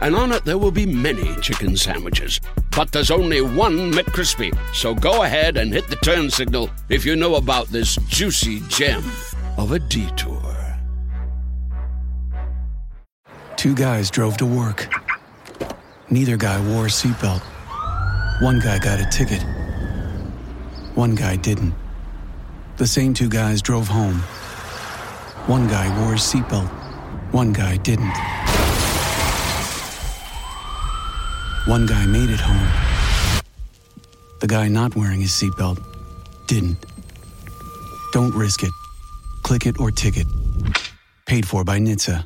and on it there will be many chicken sandwiches. But there's only one McCrispy. So go ahead and hit the turn signal if you know about this juicy gem of a detour. Two guys drove to work. Neither guy wore a seatbelt. One guy got a ticket. One guy didn't. The same two guys drove home. One guy wore a seatbelt. One guy didn't. One guy made it home. The guy not wearing his seatbelt didn't. Don't risk it. Click it or ticket. Paid for by NHTSA.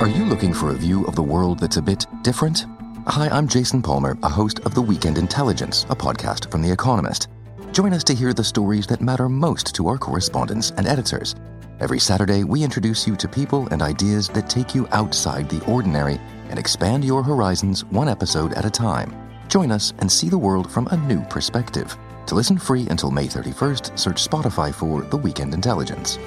Are you looking for a view of the world that's a bit different? Hi, I'm Jason Palmer, a host of The Weekend Intelligence, a podcast from The Economist. Join us to hear the stories that matter most to our correspondents and editors. Every Saturday, we introduce you to people and ideas that take you outside the ordinary and expand your horizons one episode at a time. Join us and see the world from a new perspective. To listen free until May 31st, search Spotify for The Weekend Intelligence.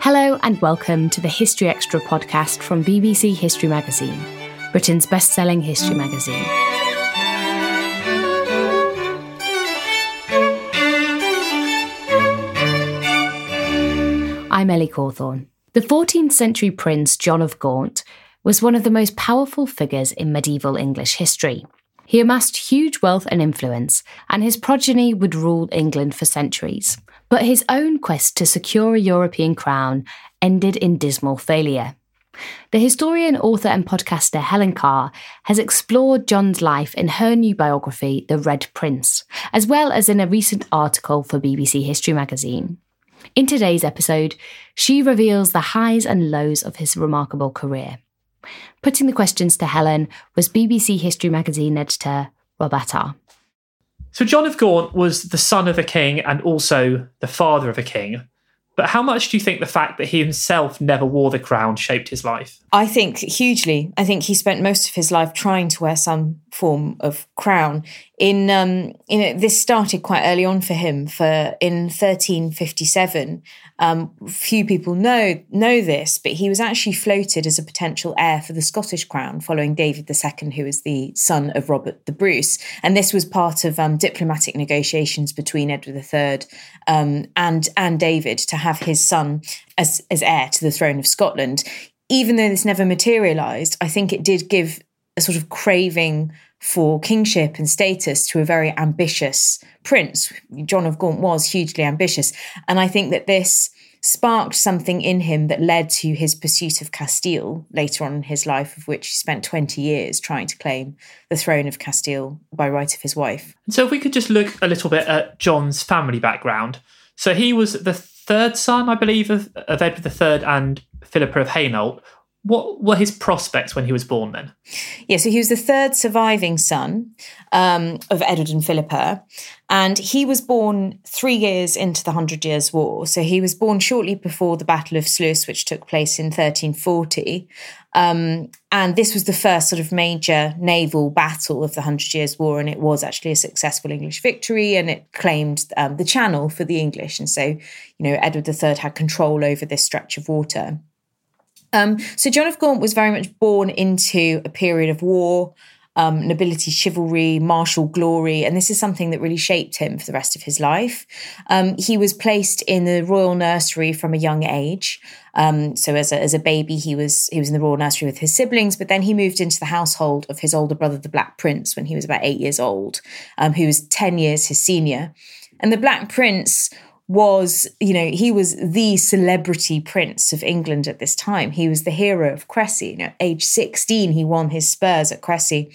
Hello, and welcome to the History Extra podcast from BBC History Magazine, Britain's best selling history magazine. Cawthorne. The 14th century prince John of Gaunt was one of the most powerful figures in medieval English history. He amassed huge wealth and influence, and his progeny would rule England for centuries. But his own quest to secure a European crown ended in dismal failure. The historian, author, and podcaster Helen Carr has explored John's life in her new biography, The Red Prince, as well as in a recent article for BBC History magazine. In today's episode, she reveals the highs and lows of his remarkable career. Putting the questions to Helen was BBC History magazine editor Rob Attar. So, John of Gaunt was the son of a king and also the father of a king. But how much do you think the fact that he himself never wore the crown shaped his life? I think hugely. I think he spent most of his life trying to wear some form of crown. In um, know, this started quite early on for him. For in 1357, um, few people know know this, but he was actually floated as a potential heir for the Scottish crown, following David II, who was the son of Robert the Bruce. And this was part of um, diplomatic negotiations between Edward III um, and and David to have his son as as heir to the throne of Scotland even though this never materialized, I think it did give a sort of craving for kingship and status to a very ambitious prince. John of Gaunt was hugely ambitious. And I think that this sparked something in him that led to his pursuit of Castile later on in his life, of which he spent 20 years trying to claim the throne of Castile by right of his wife. So, if we could just look a little bit at John's family background. So, he was the third son, I believe, of, of Edward III and Philippa of Hainault. What were his prospects when he was born then? Yeah, so he was the third surviving son um, of Edward and Philippa, and he was born three years into the Hundred Years' War. So he was born shortly before the Battle of Sluis, which took place in 1340. Um, and this was the first sort of major naval battle of the Hundred Years' War, and it was actually a successful English victory, and it claimed um, the Channel for the English. And so, you know, Edward III had control over this stretch of water. Um, so John of Gaunt was very much born into a period of war. um, nobility, chivalry, martial glory. And this is something that really shaped him for the rest of his life. Um, he was placed in the royal nursery from a young age. Um, so as a, as a baby, he was he was in the royal nursery with his siblings, but then he moved into the household of his older brother, the Black Prince, when he was about eight years old, um, who was ten years his senior. And the Black Prince was, you know, he was the celebrity prince of England at this time. He was the hero of Crecy. You know, age 16, he won his spurs at Crecy.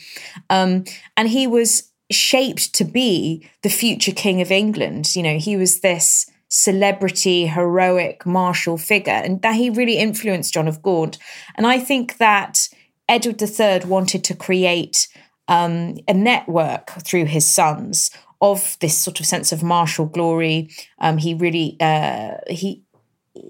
Um, and he was shaped to be the future king of England. You know, he was this celebrity, heroic, martial figure, and that he really influenced John of Gaunt. And I think that Edward III wanted to create um, a network through his sons of this sort of sense of martial glory. Um, he really uh, he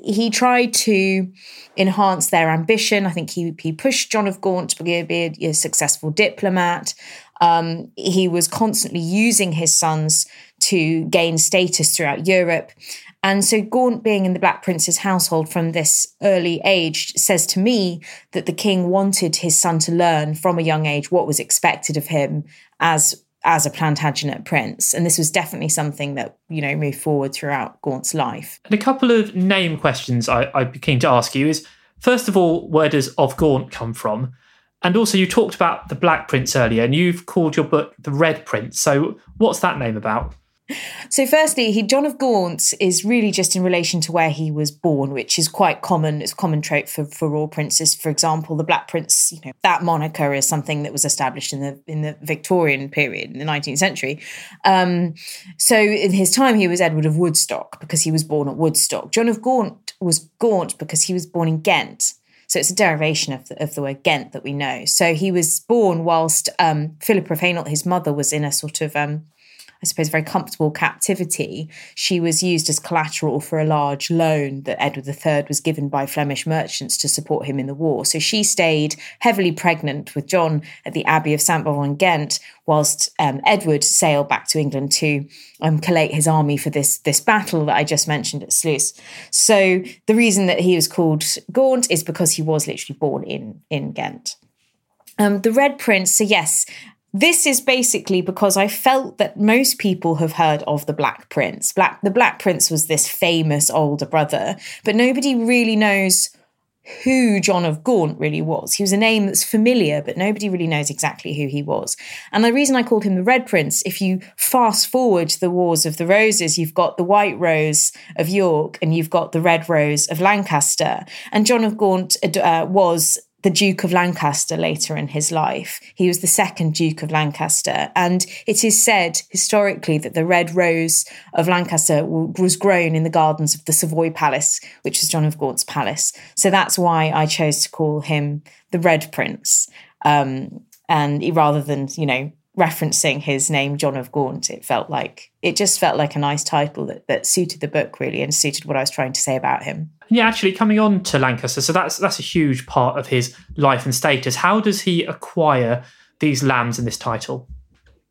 he tried to enhance their ambition. I think he he pushed John of Gaunt to be a, a successful diplomat. Um, he was constantly using his sons to gain status throughout Europe. And so Gaunt being in the Black Prince's household from this early age says to me that the king wanted his son to learn from a young age what was expected of him as as a Plantagenet prince. And this was definitely something that, you know, moved forward throughout Gaunt's life. And a couple of name questions I, I'd be keen to ask you is first of all, where does of Gaunt come from? And also, you talked about the Black Prince earlier, and you've called your book The Red Prince. So, what's that name about? So, firstly, he John of Gaunt is really just in relation to where he was born, which is quite common. It's a common trait for, for royal princes. For example, the Black Prince, you know, that moniker is something that was established in the in the Victorian period in the 19th century. Um, so, in his time, he was Edward of Woodstock because he was born at Woodstock. John of Gaunt was Gaunt because he was born in Ghent. So it's a derivation of the, of the word Ghent that we know. So he was born whilst um, Philippa of Hainault, his mother, was in a sort of um, I suppose, very comfortable captivity, she was used as collateral for a large loan that Edward III was given by Flemish merchants to support him in the war. So she stayed heavily pregnant with John at the Abbey of Saint Bavon Ghent, whilst um, Edward sailed back to England to um, collate his army for this, this battle that I just mentioned at Sluis. So the reason that he was called Gaunt is because he was literally born in, in Ghent. Um, the Red Prince, so yes, this is basically because I felt that most people have heard of the Black Prince. Black, the Black Prince was this famous older brother, but nobody really knows who John of Gaunt really was. He was a name that's familiar, but nobody really knows exactly who he was. And the reason I called him the Red Prince, if you fast forward the Wars of the Roses, you've got the White Rose of York and you've got the Red Rose of Lancaster. And John of Gaunt uh, was the Duke of Lancaster later in his life. He was the second Duke of Lancaster. And it is said historically that the red rose of Lancaster was grown in the gardens of the Savoy Palace, which was John of Gaunt's palace. So that's why I chose to call him the Red Prince. Um, and rather than, you know, referencing his name, John of Gaunt, it felt like it just felt like a nice title that, that suited the book really and suited what I was trying to say about him. Yeah, actually, coming on to Lancaster, so that's that's a huge part of his life and status. How does he acquire these lands in this title?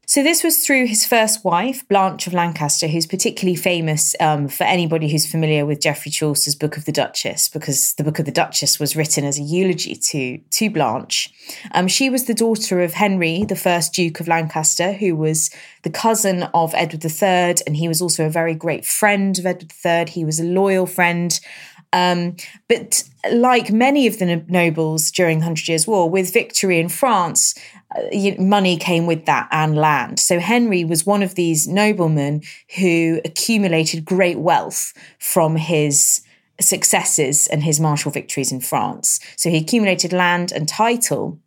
So this was through his first wife, Blanche of Lancaster, who's particularly famous um, for anybody who's familiar with Geoffrey Chaucer's Book of the Duchess, because the Book of the Duchess was written as a eulogy to to Blanche. Um, she was the daughter of Henry, the first Duke of Lancaster, who was the cousin of Edward III, and he was also a very great friend of Edward III. He was a loyal friend. Um, but like many of the nobles during the Hundred Years' War, with victory in France, money came with that and land. So Henry was one of these noblemen who accumulated great wealth from his successes and his martial victories in France. So he accumulated land and title,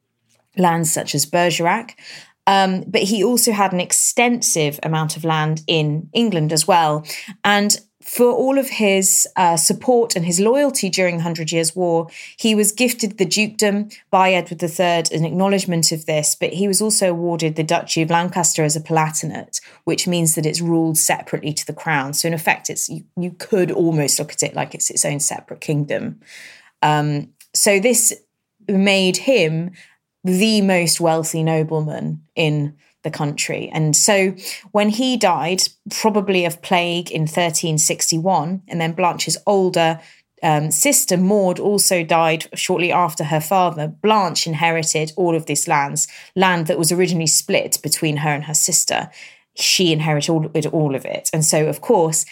lands such as Bergerac. Um, but he also had an extensive amount of land in England as well. And for all of his uh, support and his loyalty during the Hundred Years' War, he was gifted the dukedom by Edward III in acknowledgement of this, but he was also awarded the Duchy of Lancaster as a palatinate, which means that it's ruled separately to the crown. So, in effect, it's you, you could almost look at it like it's its own separate kingdom. Um, so, this made him the most wealthy nobleman in the country. And so when he died, probably of plague in 1361, and then Blanche's older um, sister Maud also died shortly after her father. Blanche inherited all of this lands, land that was originally split between her and her sister. She inherited all, all of it. And so, of course,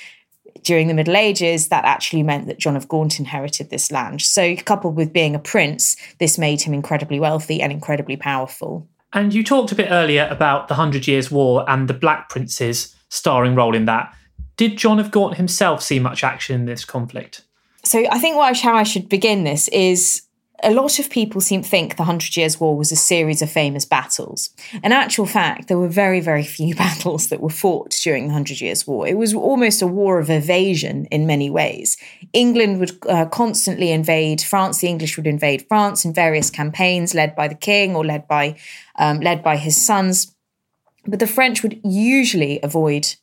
during the Middle Ages, that actually meant that John of Gaunt inherited this land. So, coupled with being a prince, this made him incredibly wealthy and incredibly powerful. And you talked a bit earlier about the Hundred Years' War and the Black Prince's starring role in that. Did John of Gaunt himself see much action in this conflict? So, I think how I should begin this is a lot of people seem to think the Hundred Years' War was a series of famous battles. In actual fact, there were very, very few battles that were fought during the Hundred Years' War. It was almost a war of evasion in many ways. England would uh, constantly invade France. The English would invade France in various campaigns, led by the king or led by um, led by his sons. But the French would usually avoid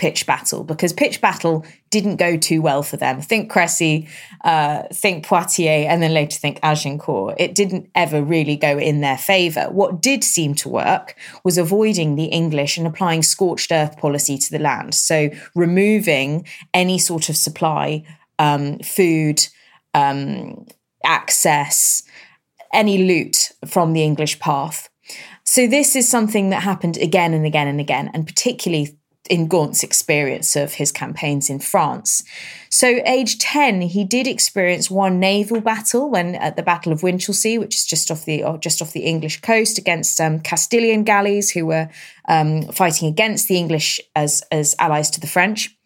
pitch battle because pitch battle didn't go too well for them. Think Crecy, uh, think Poitiers, and then later think Agincourt. It didn't ever really go in their favour. What did seem to work was avoiding the English and applying scorched earth policy to the land. So removing any sort of supply, um, food, um, access, any loot from the English path. So this is something that happened again and again and again, and particularly in Gaunt's experience of his campaigns in France. So, age 10, he did experience one naval battle when at the Battle of Winchelsea, which is just off the just off the English coast, against um, Castilian galleys who were um, fighting against the English as, as allies to the French.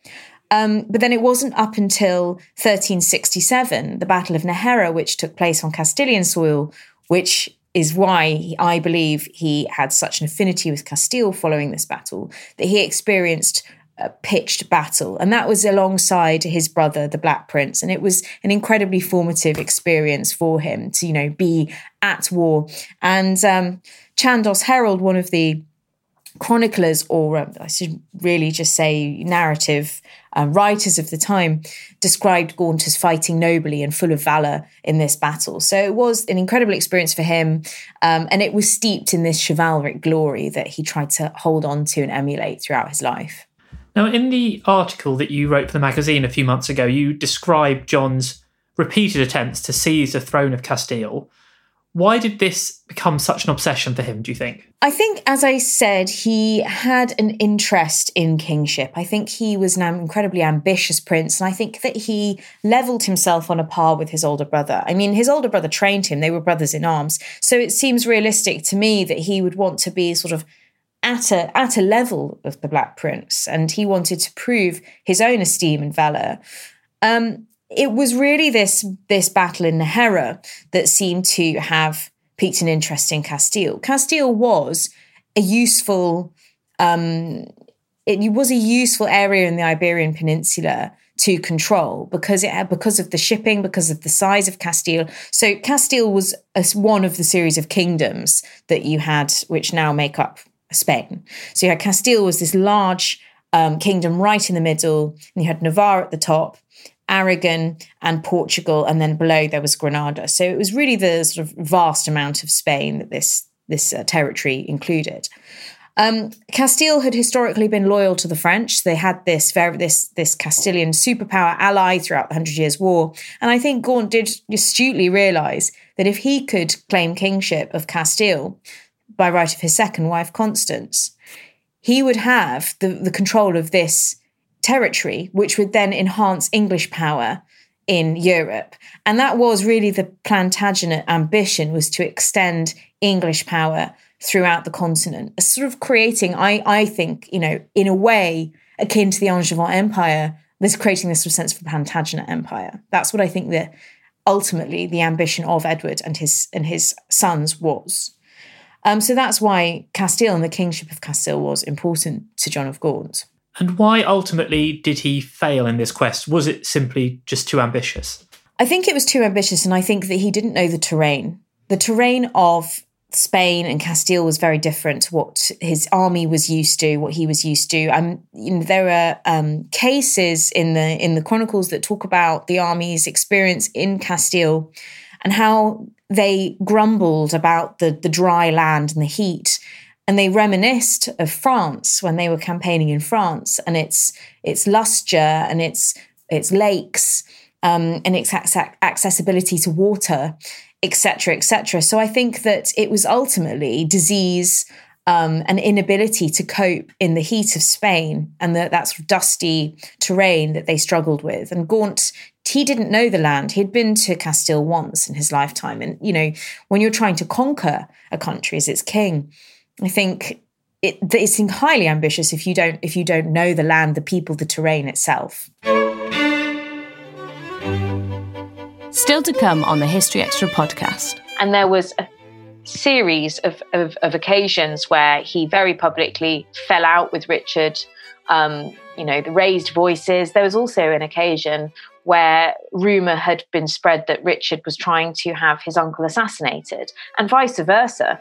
Um, but then it wasn't up until 1367, the Battle of Najera, which took place on Castilian soil, which is why I believe he had such an affinity with Castile following this battle, that he experienced a pitched battle. And that was alongside his brother, the Black Prince. And it was an incredibly formative experience for him to, you know, be at war. And um, Chandos Herald, one of the chroniclers, or um, I should really just say narrative um, writers of the time, described Gaunt as fighting nobly and full of valor in this battle. So it was an incredible experience for him, um, and it was steeped in this chivalric glory that he tried to hold on to and emulate throughout his life. Now, in the article that you wrote for the magazine a few months ago, you described John's repeated attempts to seize the throne of Castile. Why did this become such an obsession for him, do you think? I think, as I said, he had an interest in kingship. I think he was an incredibly ambitious prince, and I think that he leveled himself on a par with his older brother. I mean, his older brother trained him, they were brothers in arms. So it seems realistic to me that he would want to be sort of at a at a level of the Black Prince, and he wanted to prove his own esteem and valor. Um, it was really this this battle in Najera that seemed to have piqued an interest in Castile. Castile was a useful um, it was a useful area in the Iberian Peninsula to control because it because of the shipping, because of the size of Castile. So Castile was a, one of the series of kingdoms that you had, which now make up Spain. So you had Castile was this large um, kingdom right in the middle, and you had Navarre at the top, Aragon and Portugal, and then below there was Granada. So it was really the sort of vast amount of Spain that this this uh, territory included. Um, Castile had historically been loyal to the French. They had this this this Castilian superpower ally throughout the Hundred Years' War, and I think Gaunt did astutely realise that if he could claim kingship of Castile by right of his second wife Constance, he would have the, the control of this territory, which would then enhance English power in Europe. And that was really the Plantagenet ambition was to extend English power throughout the continent, sort of creating, I, I think, you know, in a way akin to the Angevin Empire, this creating this sort of sense of a Plantagenet Empire. That's what I think that ultimately the ambition of Edward and his and his sons was. Um, so that's why Castile and the kingship of Castile was important to John of Gaunt. And why ultimately did he fail in this quest? Was it simply just too ambitious? I think it was too ambitious, and I think that he didn't know the terrain. The terrain of Spain and Castile was very different to what his army was used to, what he was used to. Um, you know, there are um, cases in the in the chronicles that talk about the army's experience in Castile and how they grumbled about the the dry land and the heat and they reminisced of France when they were campaigning in France and its its luster and its its lakes um, and its accessibility to water, etc., etc. So I think that it was ultimately disease, um, an inability to cope in the heat of Spain and the, that sort of dusty terrain that they struggled with. And Gaunt, he didn't know the land. He'd been to Castile once in his lifetime. And, you know, when you're trying to conquer a country as its king, I think it, it's highly ambitious if you don't if you don't know the land, the people, the terrain itself. Still to come on the History Extra podcast. And there was a series of, of, of occasions where he very publicly fell out with Richard. Um, you know, the raised voices. There was also an occasion where rumour had been spread that Richard was trying to have his uncle assassinated, and vice versa.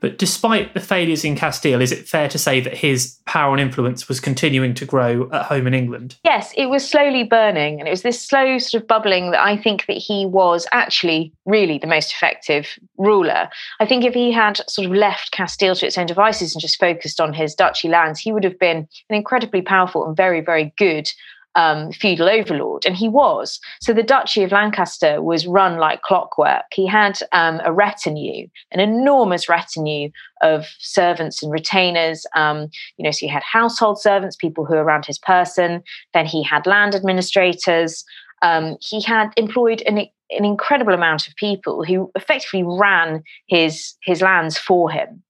But despite the failures in Castile, is it fair to say that his power and influence was continuing to grow at home in England? Yes, it was slowly burning. And it was this slow sort of bubbling that I think that he was actually really the most effective ruler. I think if he had sort of left Castile to its own devices and just focused on his duchy lands, he would have been an incredibly powerful and very, very good um, feudal overlord, and he was. So the Duchy of Lancaster was run like clockwork. He had um, a retinue, an enormous retinue of servants and retainers. Um, you know, so he had household servants, people who were around his person. Then he had land administrators. Um, he had employed an, an incredible amount of people who effectively ran his his lands for him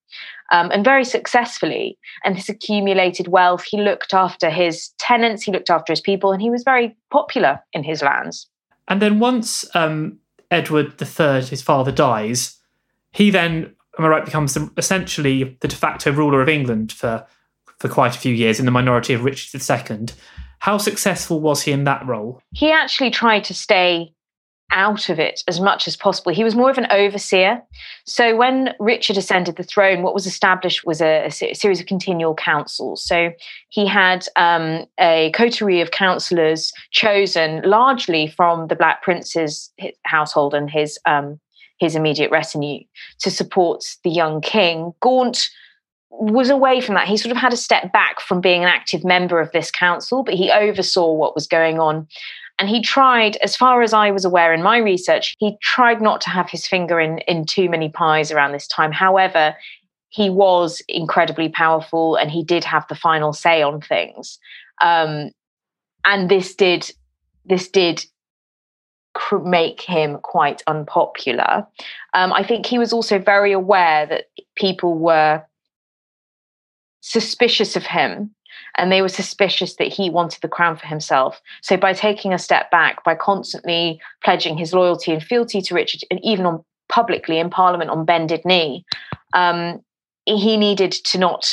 um, and very successfully. And this accumulated wealth, he looked after his tenants, he looked after his people, and he was very popular in his lands. And then once um, Edward III, his father, dies, he then, am I right, becomes essentially the de facto ruler of England for, for quite a few years in the minority of Richard II. How successful was he in that role? He actually tried to stay out of it as much as possible. He was more of an overseer. So when Richard ascended the throne, what was established was a, a series of continual councils. So he had um, a coterie of councillors chosen largely from the Black Prince's household and his um, his immediate retinue to support the young king. Gaunt was away from that. He sort of had a step back from being an active member of this council, but he oversaw what was going on. And he tried, as far as I was aware in my research, he tried not to have his finger in, in too many pies around this time. However, he was incredibly powerful and he did have the final say on things. Um, and this did this did cr- make him quite unpopular. Um, I think he was also very aware that people were suspicious of him and they were suspicious that he wanted the crown for himself. So, by taking a step back, by constantly pledging his loyalty and fealty to Richard, and even on publicly in Parliament on bended knee, um, he needed to not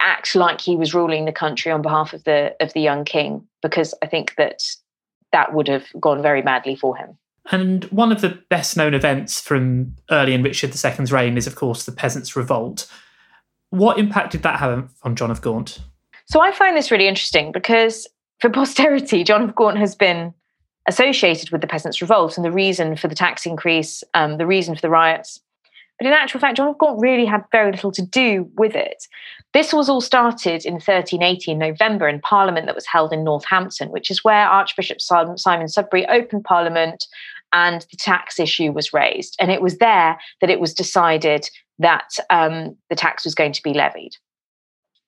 act like he was ruling the country on behalf of the of the young king, because I think that that would have gone very badly for him. And one of the best known events from early in Richard II's reign is, of course, the Peasants' Revolt. What impact did that have on John of Gaunt? So I find this really interesting because for posterity, John of Gaunt has been associated with the Peasants' Revolt and the reason for the tax increase, um, the reason for the riots. But in actual fact, John of Gaunt really had very little to do with it. This was all started in 1380 in November in Parliament that was held in Northampton, which is where Archbishop Simon Sudbury opened Parliament and the tax issue was raised. And it was there that it was decided that um, the tax was going to be levied.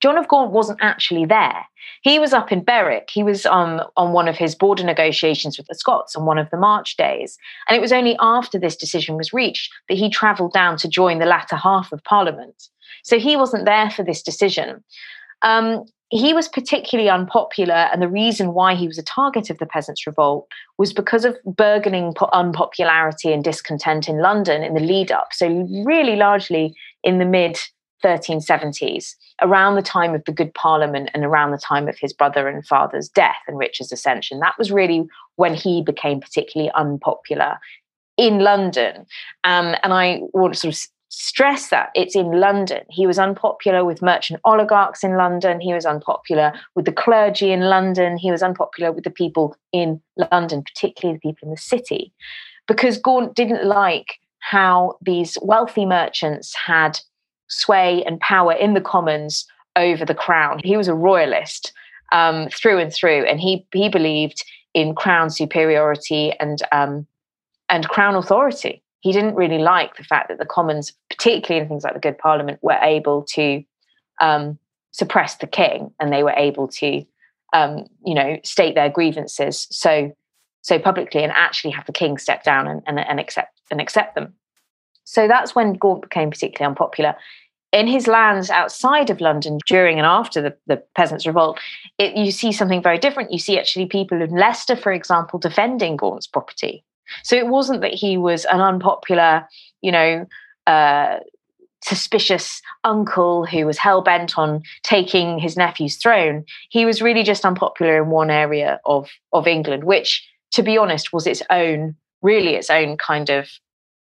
John of Gaunt wasn't actually there. He was up in Berwick. He was um, on one of his border negotiations with the Scots on one of the March days. And it was only after this decision was reached that he travelled down to join the latter half of Parliament. So he wasn't there for this decision. Um, he was particularly unpopular, and the reason why he was a target of the Peasants' Revolt was because of burgeoning unpopularity and discontent in London in the lead up. So, really, largely in the mid 1370s, around the time of the Good Parliament and around the time of his brother and father's death and Richard's ascension. That was really when he became particularly unpopular in London. Um, and I want to sort of stress that it's in London. He was unpopular with merchant oligarchs in London. He was unpopular with the clergy in London. He was unpopular with the people in London, particularly the people in the city, because Gaunt didn't like how these wealthy merchants had sway and power in the Commons over the crown. He was a royalist um, through and through, and he he believed in crown superiority and um, and crown authority. He didn't really like the fact that the Commons, particularly in things like the Good Parliament, were able to um, suppress the king, and they were able to, um, you know, state their grievances so so publicly, and actually have the king step down and, and, and accept and accept them. So that's when Gaunt became particularly unpopular. In his lands outside of London during and after the, the Peasants' Revolt, it, you see something very different. You see actually people in Leicester, for example, defending Gaunt's property. So it wasn't that he was an unpopular, you know, uh, suspicious uncle who was hell bent on taking his nephew's throne. He was really just unpopular in one area of of England, which, to be honest, was its own, really its own kind of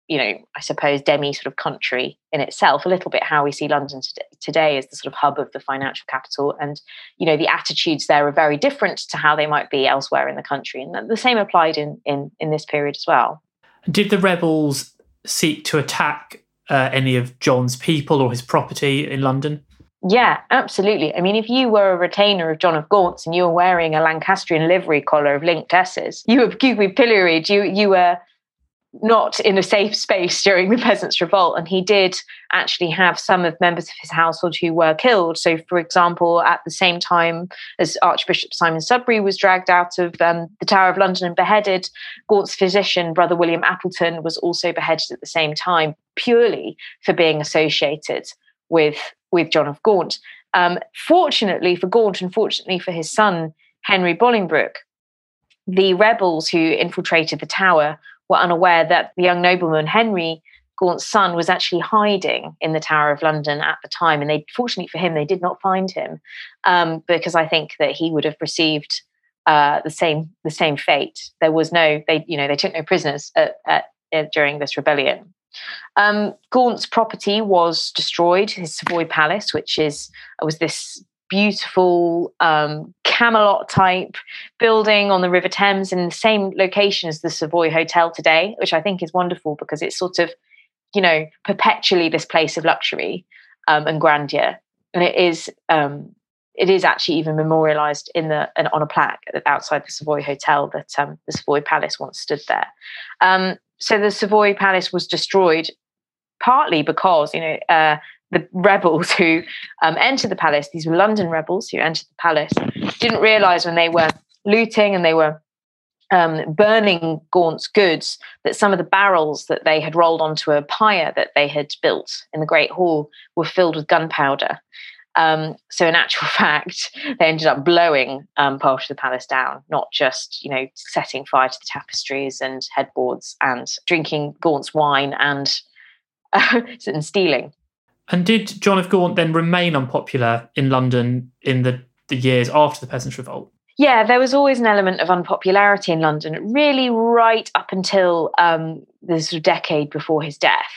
you know, I suppose, demi sort of country in itself, a little bit how we see London today as the sort of hub of the financial capital. And, you know, the attitudes there are very different to how they might be elsewhere in the country. And the same applied in, in, in this period as well. Did the rebels seek to attack uh, any of John's people or his property in London? Yeah, absolutely. I mean, if you were a retainer of John of Gaunt's and you were wearing a Lancastrian livery collar of linked S's, you were, you were pilloried, you, you were not in a safe space during the Peasants' Revolt. And he did actually have some of members of his household who were killed. So, for example, at the same time as Archbishop Simon Sudbury was dragged out of um, the Tower of London and beheaded, Gaunt's physician, Brother William Appleton, was also beheaded at the same time, purely for being associated with, with John of Gaunt. Um, fortunately for Gaunt and fortunately for his son, Henry Bolingbroke, the rebels who infiltrated the tower were unaware that the young nobleman Henry Gaunt's son was actually hiding in the Tower of London at the time, and they, fortunately for him, they did not find him um, because I think that he would have received uh, the same the same fate. There was no they you know they took no prisoners at, at, at, during this rebellion. Um, Gaunt's property was destroyed. His Savoy Palace, which is was this beautiful um, Camelot type building on the River Thames in the same location as the Savoy Hotel today, which I think is wonderful because it's sort of, you know, perpetually this place of luxury um, and grandeur. And it is um, it is actually even memorialized in the on a plaque outside the Savoy Hotel that um, the Savoy Palace once stood there. Um, so the Savoy Palace was destroyed partly because you know uh, the rebels who um, entered the palace, these were London rebels who entered the palace, didn't realize when they were looting and they were um, burning Gaunt's goods that some of the barrels that they had rolled onto a pyre that they had built in the Great Hall were filled with gunpowder. Um, so in actual fact, they ended up blowing um, part of the palace down, not just you know setting fire to the tapestries and headboards and drinking Gaunt's wine and uh, and stealing. And did John of Gaunt then remain unpopular in London in the, the years after the Peasants' Revolt? Yeah, there was always an element of unpopularity in London, really right up until um, the sort of decade before his death.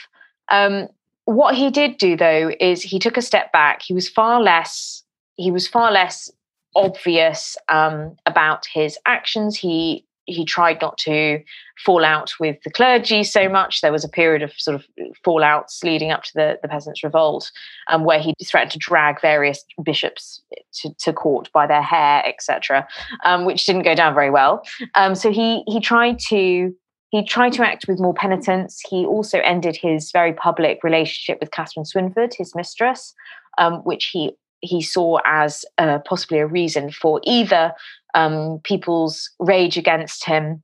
Um, what he did do, though, is he took a step back. He was far less. He was far less obvious um, about his actions. He he tried not to fall out with the clergy so much. There was a period of sort of fallouts leading up to the, the Peasants' Revolt, um, where he threatened to drag various bishops to, to court by their hair, etc., um, which didn't go down very well. Um, so he he tried to he tried to act with more penitence. He also ended his very public relationship with Catherine Swynford, his mistress, um, which he he saw as uh, possibly a reason for either um, people's rage against him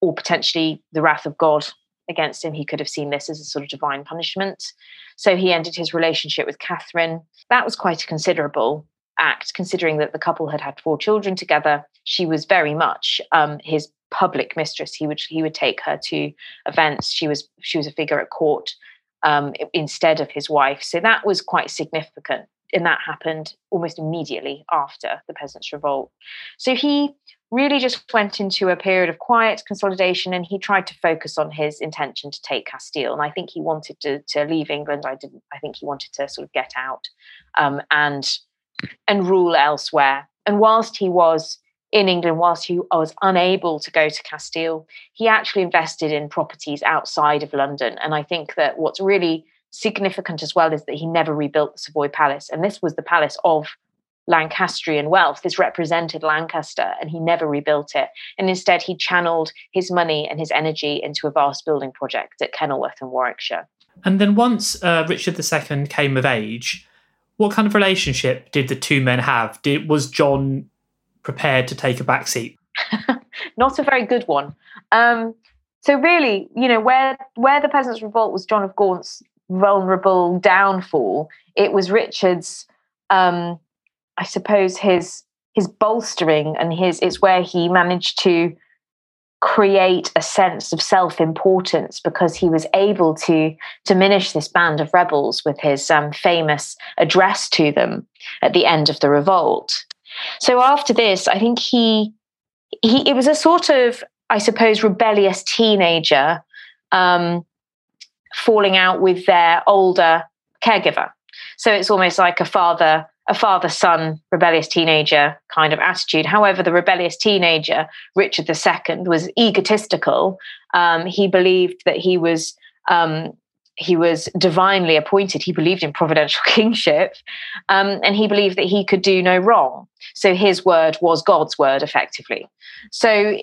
or potentially the wrath of God against him. He could have seen this as a sort of divine punishment. So he ended his relationship with Catherine. That was quite a considerable act, considering that the couple had had four children together. She was very much um, his public mistress. He would he would take her to events. She was she was a figure at court um, instead of his wife. So that was quite significant and that happened almost immediately after the Peasants' Revolt. So he really just went into a period of quiet consolidation and he tried to focus on his intention to take Castile. And I think he wanted to, to leave England. I didn't, I think he wanted to sort of get out um, and and rule elsewhere. And whilst he was in England, whilst he was unable to go to Castile, he actually invested in properties outside of London. And I think that what's really significant as well is that he never rebuilt the Savoy Palace. And this was the palace of Lancastrian wealth. This represented Lancaster, and he never rebuilt it. And instead, he channeled his money and his energy into a vast building project at Kenilworth in Warwickshire. And then once uh, Richard II came of age, what kind of relationship did the two men have? Did, was John prepared to take a back seat? Not a very good one. Um, so really, you know, where where the Peasants' Revolt was John of Gaunt's vulnerable downfall. It was Richard's, um, I suppose, his his bolstering and his it's where he managed to create a sense of self-importance because he was able to diminish this band of rebels with his um, famous address to them at the end of the revolt. So after this, I think he he it was a sort of I suppose rebellious teenager um, falling out with their older caregiver. So it's almost like a father a father son rebellious teenager kind of attitude. However, the rebellious teenager, Richard II, was egotistical. Um, he believed that he was um, he was divinely appointed. He believed in providential kingship, um, and he believed that he could do no wrong. So his word was God's word, effectively. So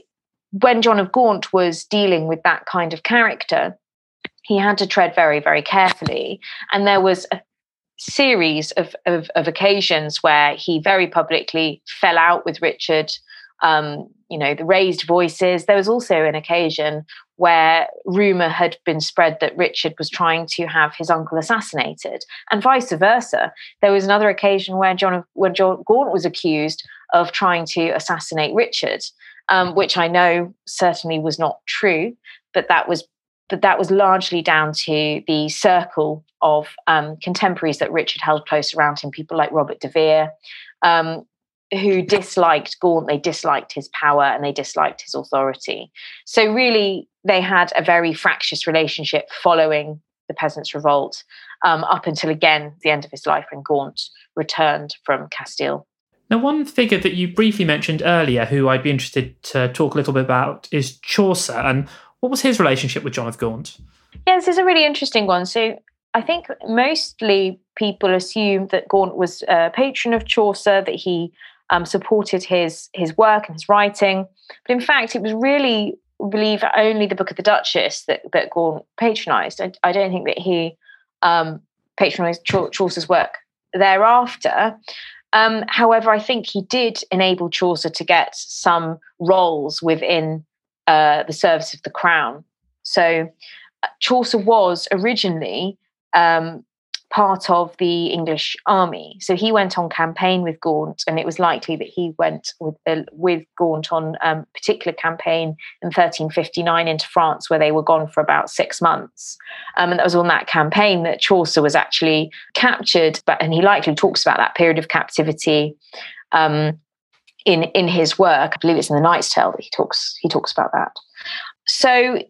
when John of Gaunt was dealing with that kind of character, he had to tread very, very carefully. And there was a series of, of, of occasions where he very publicly fell out with Richard. Um, you know, the raised voices. There was also an occasion where rumor had been spread that Richard was trying to have his uncle assassinated, and vice versa. There was another occasion where John, when John Gaunt was accused of trying to assassinate Richard, um, which I know certainly was not true, but that was but that was largely down to the circle of um, contemporaries that Richard held close around him, people like Robert de Vere, um, who disliked Gaunt, they disliked his power and they disliked his authority. So, really, they had a very fractious relationship following the Peasants' Revolt um, up until again the end of his life when Gaunt returned from Castile. Now, one figure that you briefly mentioned earlier, who I'd be interested to talk a little bit about, is Chaucer. And what was his relationship with John of Gaunt? Yeah, this is a really interesting one. So I think mostly people assume that Gaunt was a patron of Chaucer, that he um, supported his his work and his writing. But in fact, it was really, believe, only the Book of the Duchess that, that Gaunt patronised. I, I, don't think that he um, patronised Chaucer's work thereafter. Um, however, I think he did enable Chaucer to get some roles within uh, the service of the crown. So uh, Chaucer was originally um, part of the English army. So he went on campaign with Gaunt, and it was likely that he went with uh, with Gaunt on a um, particular campaign in 1359 into France, where they were gone for about six months. Um, and that was on that campaign that Chaucer was actually captured, but and he likely talks about that period of captivity. Um, in, in his work, I believe it's in the Knight's Tale that he talks he talks about that. So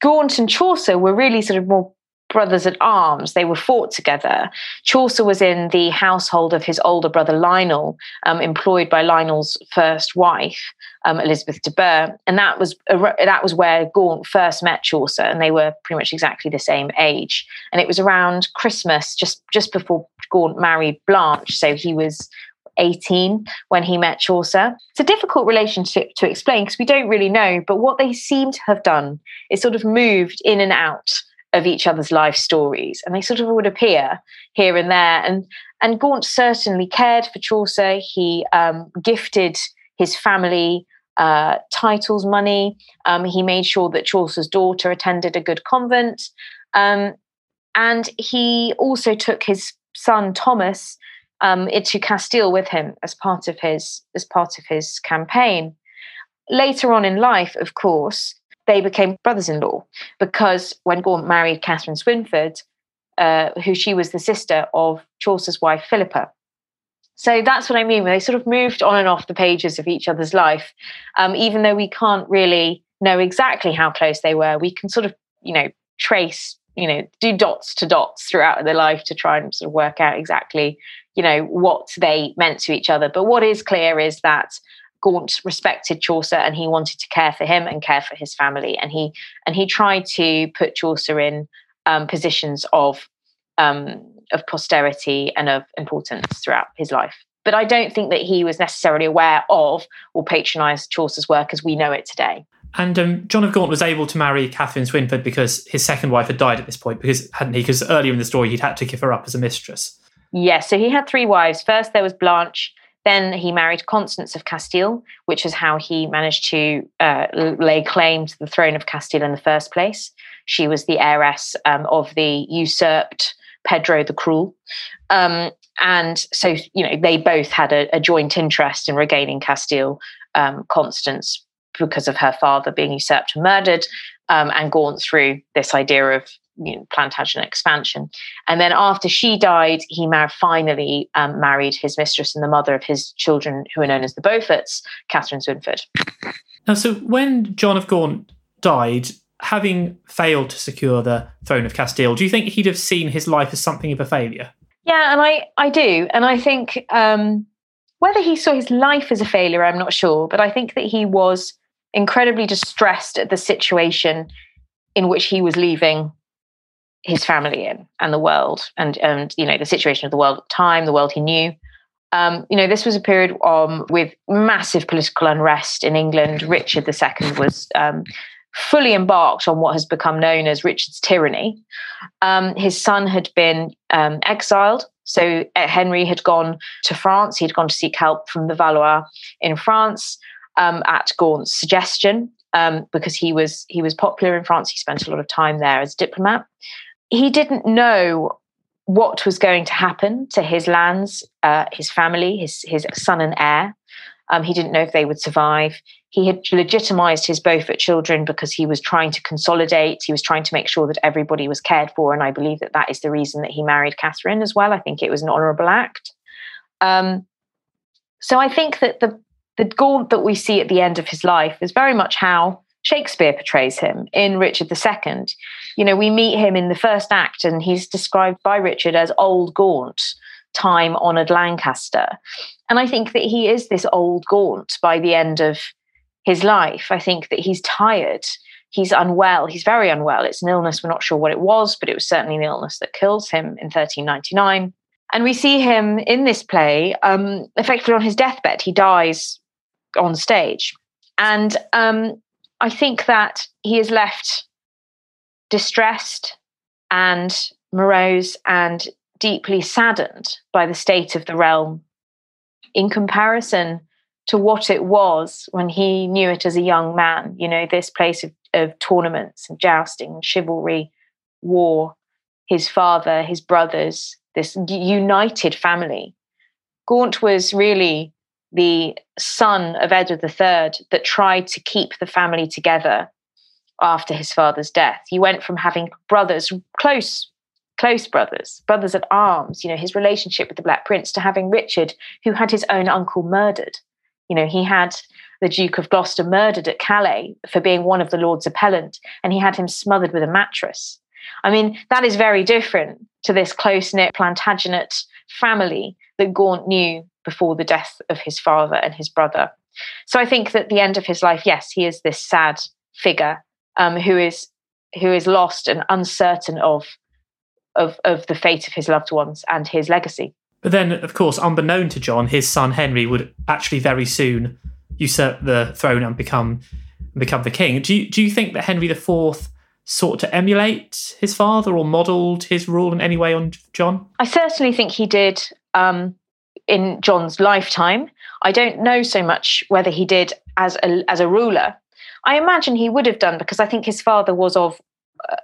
Gaunt and Chaucer were really sort of more brothers at arms. They were fought together. Chaucer was in the household of his older brother Lionel, um, employed by Lionel's first wife, um, Elizabeth de Burgh, and that was that was where Gaunt first met Chaucer, and they were pretty much exactly the same age. And it was around Christmas, just just before Gaunt married Blanche, so he was 18 when he met Chaucer. It's a difficult relationship to explain because we don't really know, but what they seem to have done is sort of moved in and out of each other's life stories and they sort of would appear here and there and and Gaunt certainly cared for Chaucer. He um, gifted his family uh, titles money. Um, he made sure that Chaucer's daughter attended a good convent. Um, and he also took his son Thomas um, into Castile with him as part of his as part of his campaign later on in life of course they became brothers in law because when Gaunt married Catherine Swynford, uh, who she was the sister of Chaucer's wife, Philippa. So that's what I mean. They sort of moved on and off the pages of each other's life. Um, even though we can't really know exactly how close they were, we can sort of, you know, trace, you know, do dots to dots throughout their life to try and sort of work out exactly, you know, what they meant to each other. But what is clear is that Gaunt respected Chaucer and he wanted to care for him and care for his family. And he and he tried to put Chaucer in um, positions of um, of posterity and of importance throughout his life. But I don't think that he was necessarily aware of or patronised Chaucer's work as we know it today. And um, John of Gaunt was able to marry Catherine Swynford because his second wife had died at this point, because hadn't he? Because earlier in the story he'd had to give her up as a mistress. Yes, so he had three wives. First there was Blanche, then he married Constance of Castile, which is how he managed to uh, lay claim to the throne of Castile in the first place. She was the heiress um, of the usurped Pedro the Cruel. Um, and so, you know, they both had a, a joint interest in regaining Castile. Um, Constance, because of her father being usurped and murdered, um, and gone through this idea of you know, Plantagenet expansion. And then after she died, he finally um, married his mistress and the mother of his children, who are known as the Beauforts, Catherine Swynford. Now, so when John of Gaunt died, having failed to secure the throne of Castile, do you think he'd have seen his life as something of a failure? Yeah, and I, I do. And I think um, whether he saw his life as a failure, I'm not sure. But I think that he was incredibly distressed at the situation in which he was leaving his family in and the world and and you know the situation of the world at the time the world he knew. Um, you know this was a period um, with massive political unrest in england. Richard ii was um, fully embarked on what has become known as richard's tyranny. Um, his son had been um, exiled. So uh, henry had gone to france. He had gone to seek help from the valois in france um, at gaunt's suggestion. Because he was he was popular in france. He spent a lot of time there as a diplomat he didn't know what was going to happen to his lands, uh, his family, his his son and heir. Um, he didn't know if they would survive. He had legitimized his Beaufort children because he was trying to consolidate. He was trying to make sure that everybody was cared for, and I believe that that is the reason that he married Catherine as well. I think it was an honourable act. Um, so I think that the the gaunt that we see at the end of his life is very much how Shakespeare portrays him in Richard II. You know, we meet him in the first act, and he's described by Richard as old gaunt, time honored Lancaster. And I think that he is this old gaunt by the end of his life. I think that he's tired. He's unwell. He's very unwell. It's an illness. We're not sure what it was, but it was certainly an illness that kills him in 1399. And we see him in this play um, effectively on his deathbed. He dies on stage. And um, I think that he is left distressed and morose and deeply saddened by the state of the realm in comparison to what it was when he knew it as a young man. You know, this place of, of tournaments and jousting and chivalry, war, his father, his brothers, this united family. Gaunt was really the son of Edward III that tried to keep the family together after his father's death. He went from having brothers, close, close brothers, brothers at arms, you know, his relationship with the Black Prince, to having Richard, who had his own uncle murdered. You know, he had the Duke of Gloucester murdered at Calais for being one of the Lord's appellant, and he had him smothered with a mattress. I mean, that is very different to this close knit Plantagenet family that Gaunt knew before the death of his father and his brother. So I think that the end of his life, yes, he is this sad figure um, who is who is lost and uncertain of of of the fate of his loved ones and his legacy. But then, of course, unbeknown to John, his son Henry would actually very soon usurp the throne and become become the king. Do you, do you think that Henry IV sought to emulate his father or modelled his rule in any way on John? I certainly think he did um, in John's lifetime. I don't know so much whether he did as a, as a ruler. I imagine he would have done because I think his father was of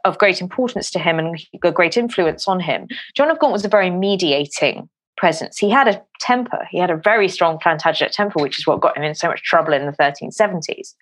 of great importance to him and a great influence on him. John of Gaunt was a very mediating presence. He had a temper. He had a very strong Plantagenet temper, which is what got him in so much trouble in the 1370s.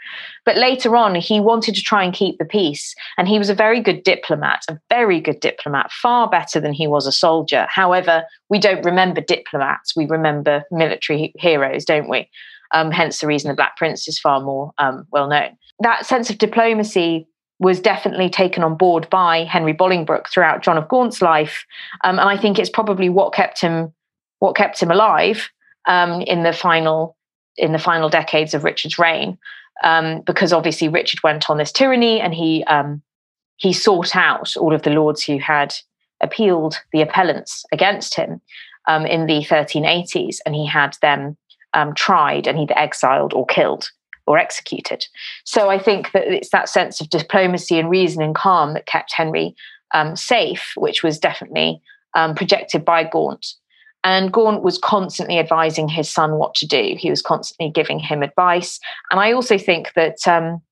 But later on, he wanted to try and keep the peace. And he was a very good diplomat, a very good diplomat, far better than he was a soldier. However, we don't remember diplomats, we remember military heroes, don't we? Um, hence the reason the Black Prince is far more um, well known. That sense of diplomacy was definitely taken on board by Henry Bolingbroke throughout John of Gaunt's life. Um, and I think it's probably what kept him what kept him alive um, in the final in the final decades of Richard's reign, um, because obviously Richard went on this tyranny and he um, he sought out all of the lords who had appealed the appellants against him um, in the 1380s, and he had them um, tried and either exiled or killed or executed. So I think that it's that sense of diplomacy and reason and calm that kept Henry um, safe, which was definitely projected by Gaunt. And Gaunt was constantly advising his son what to do. He was constantly giving him advice. And I also think that, um,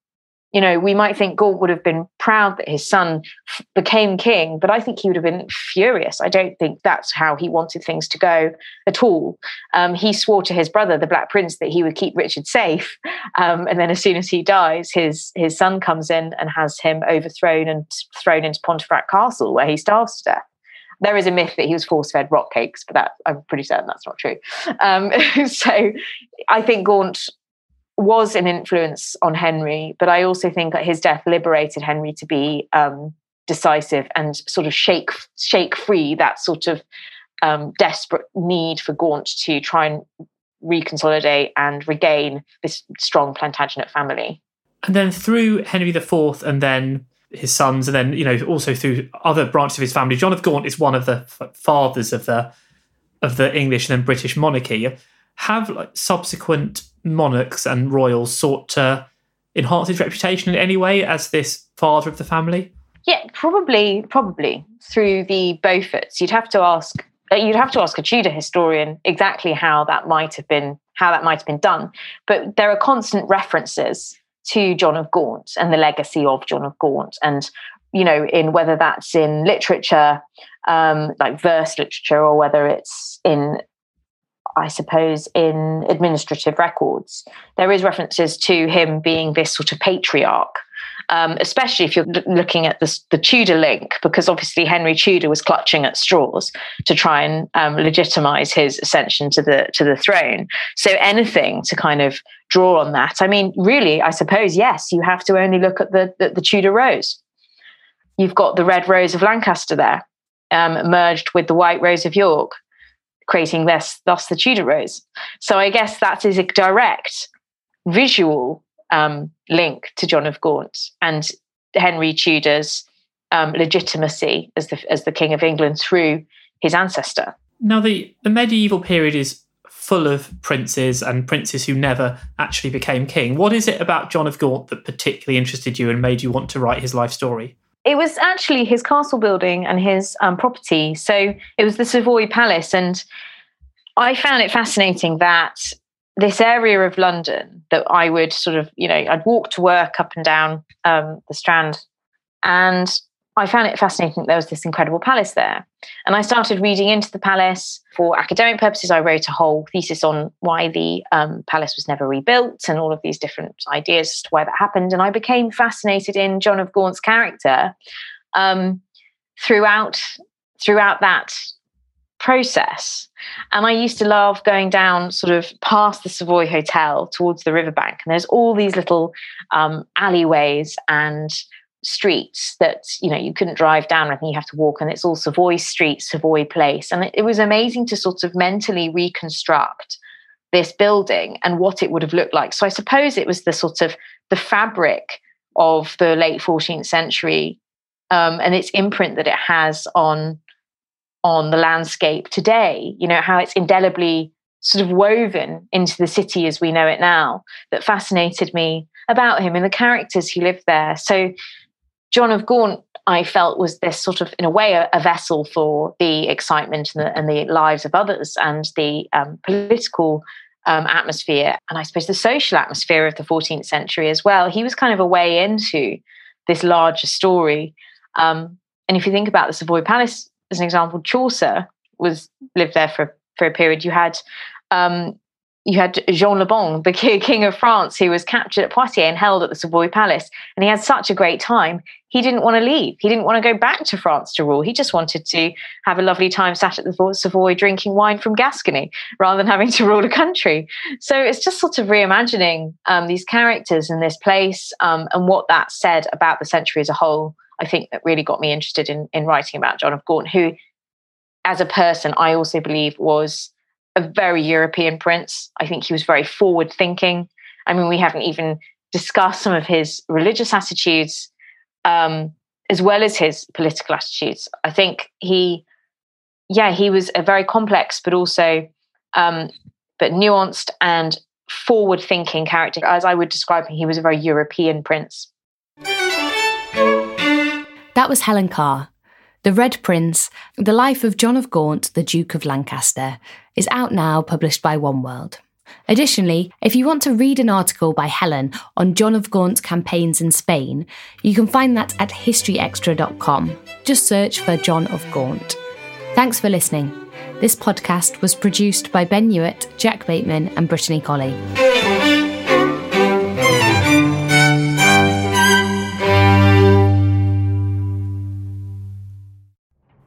you know, we might think Gaunt would have been proud that his son f- became king, but I think he would have been furious. I don't think that's how he wanted things to go at all. Um, he swore to his brother, the Black Prince, that he would keep Richard safe. Um, and then as soon as he dies, his, his son comes in and has him overthrown and thrown into Pontefract Castle, where he starves to death. There is a myth that he was force fed rock cakes, but that I'm pretty certain that's not true. Um, so I think Gaunt was an influence on Henry, but I also think that his death liberated Henry to be um, decisive and sort of shake shake free that sort of um, desperate need for Gaunt to try and reconsolidate and regain this strong Plantagenet family. And then through Henry IV and then his sons, and then you know also through other branches of his family. John of Gaunt is one of the fathers of the of the English and then British monarchy. Have like, subsequent monarchs and royals sought to enhance his reputation in any way as this father of the family? Yeah, probably, probably through the Beauforts. You'd have to ask. Uh, you'd have to ask a Tudor historian exactly how that might have been how that might have been done. But there are constant references to John of Gaunt and the legacy of John of Gaunt. And, you know, in whether that's in literature, um, like verse literature, or whether it's in, I suppose, in administrative records, there is references to him being this sort of patriarch um, especially if you're looking at the, the, Tudor link, because obviously Henry Tudor was clutching at straws to try and um, legitimize his ascension to the to the throne. So anything to kind of draw on that. I mean, really, I suppose yes, you have to only look at the the, the Tudor rose. You've got the red rose of Lancaster there, um, merged with the white rose of York, creating this thus the Tudor rose. So I guess that is a direct visual um, link to John of Gaunt and Henry Tudor's um, legitimacy as the as the King of England through his ancestor. Now, the, the medieval period is full of princes and princes who never actually became king. What is it about John of Gaunt that particularly interested you and made you want to write his life story? It was actually his castle building and his um, property. So it was the Savoy Palace, and I found it fascinating that this area of London that I would sort of, you know, I'd walk to work up and down um, the Strand, and I found it fascinating there was this incredible palace there. And I started reading into the palace for academic purposes. I wrote a whole thesis on why the um, palace was never rebuilt and all of these different ideas as to why that happened. And I became fascinated in John of Gaunt's character um, throughout throughout that process. And I used to love going down sort of past the Savoy Hotel towards the riverbank. And there's all these little um, alleyways and streets that you know you couldn't drive down I think you have to walk and it's all Savoy Street Savoy Place. And it, it, was amazing to sort of mentally reconstruct this building and what it would have looked like. So I suppose it was the sort of the fabric of the late 14th century um, and its imprint that it has on on the landscape today. You know how it's indelibly sort of woven into the city as we know it now that fascinated me about him and the characters who lived there. So John of Gaunt, I felt, was this sort of, in a way, a, a vessel for the excitement and the, and the, lives of others and the um, political um, atmosphere and I suppose the social atmosphere of the 14th century as well. He was kind of a way into this larger story. Um, and if you think about the Savoy Palace as an example, Chaucer was lived there for for a period. You had um, you had Jean le Bon, the king of France, who was captured at Poitiers and held at the Savoy Palace. And he had such a great time. He didn't want to leave. He didn't want to go back to France to rule. He just wanted to have a lovely time sat at the Savoy drinking wine from Gascony rather than having to rule a country. So it's just sort of reimagining um, these characters in this place um, and what that said about the century as a whole. I think that really got me interested in, in writing about John of Gaunt, who, as a person, I also believe was a very European prince. I think he was very forward thinking. I mean, we haven't even discussed some of his religious attitudes um, as well as his political attitudes. I think he, yeah, he was a very complex, but also, um, but nuanced and forward thinking character. As I would describe him, he was a very European prince. That was Helen Carr. The Red Prince, The Life of John of Gaunt, the Duke of Lancaster, is out now, published by One World. Additionally, if you want to read an article by Helen on John of Gaunt's campaigns in Spain, you can find that at historyextra.com. Just search for John of Gaunt. Thanks for listening. This podcast was produced by Ben Hewitt, Jack Bateman, and Brittany Colley.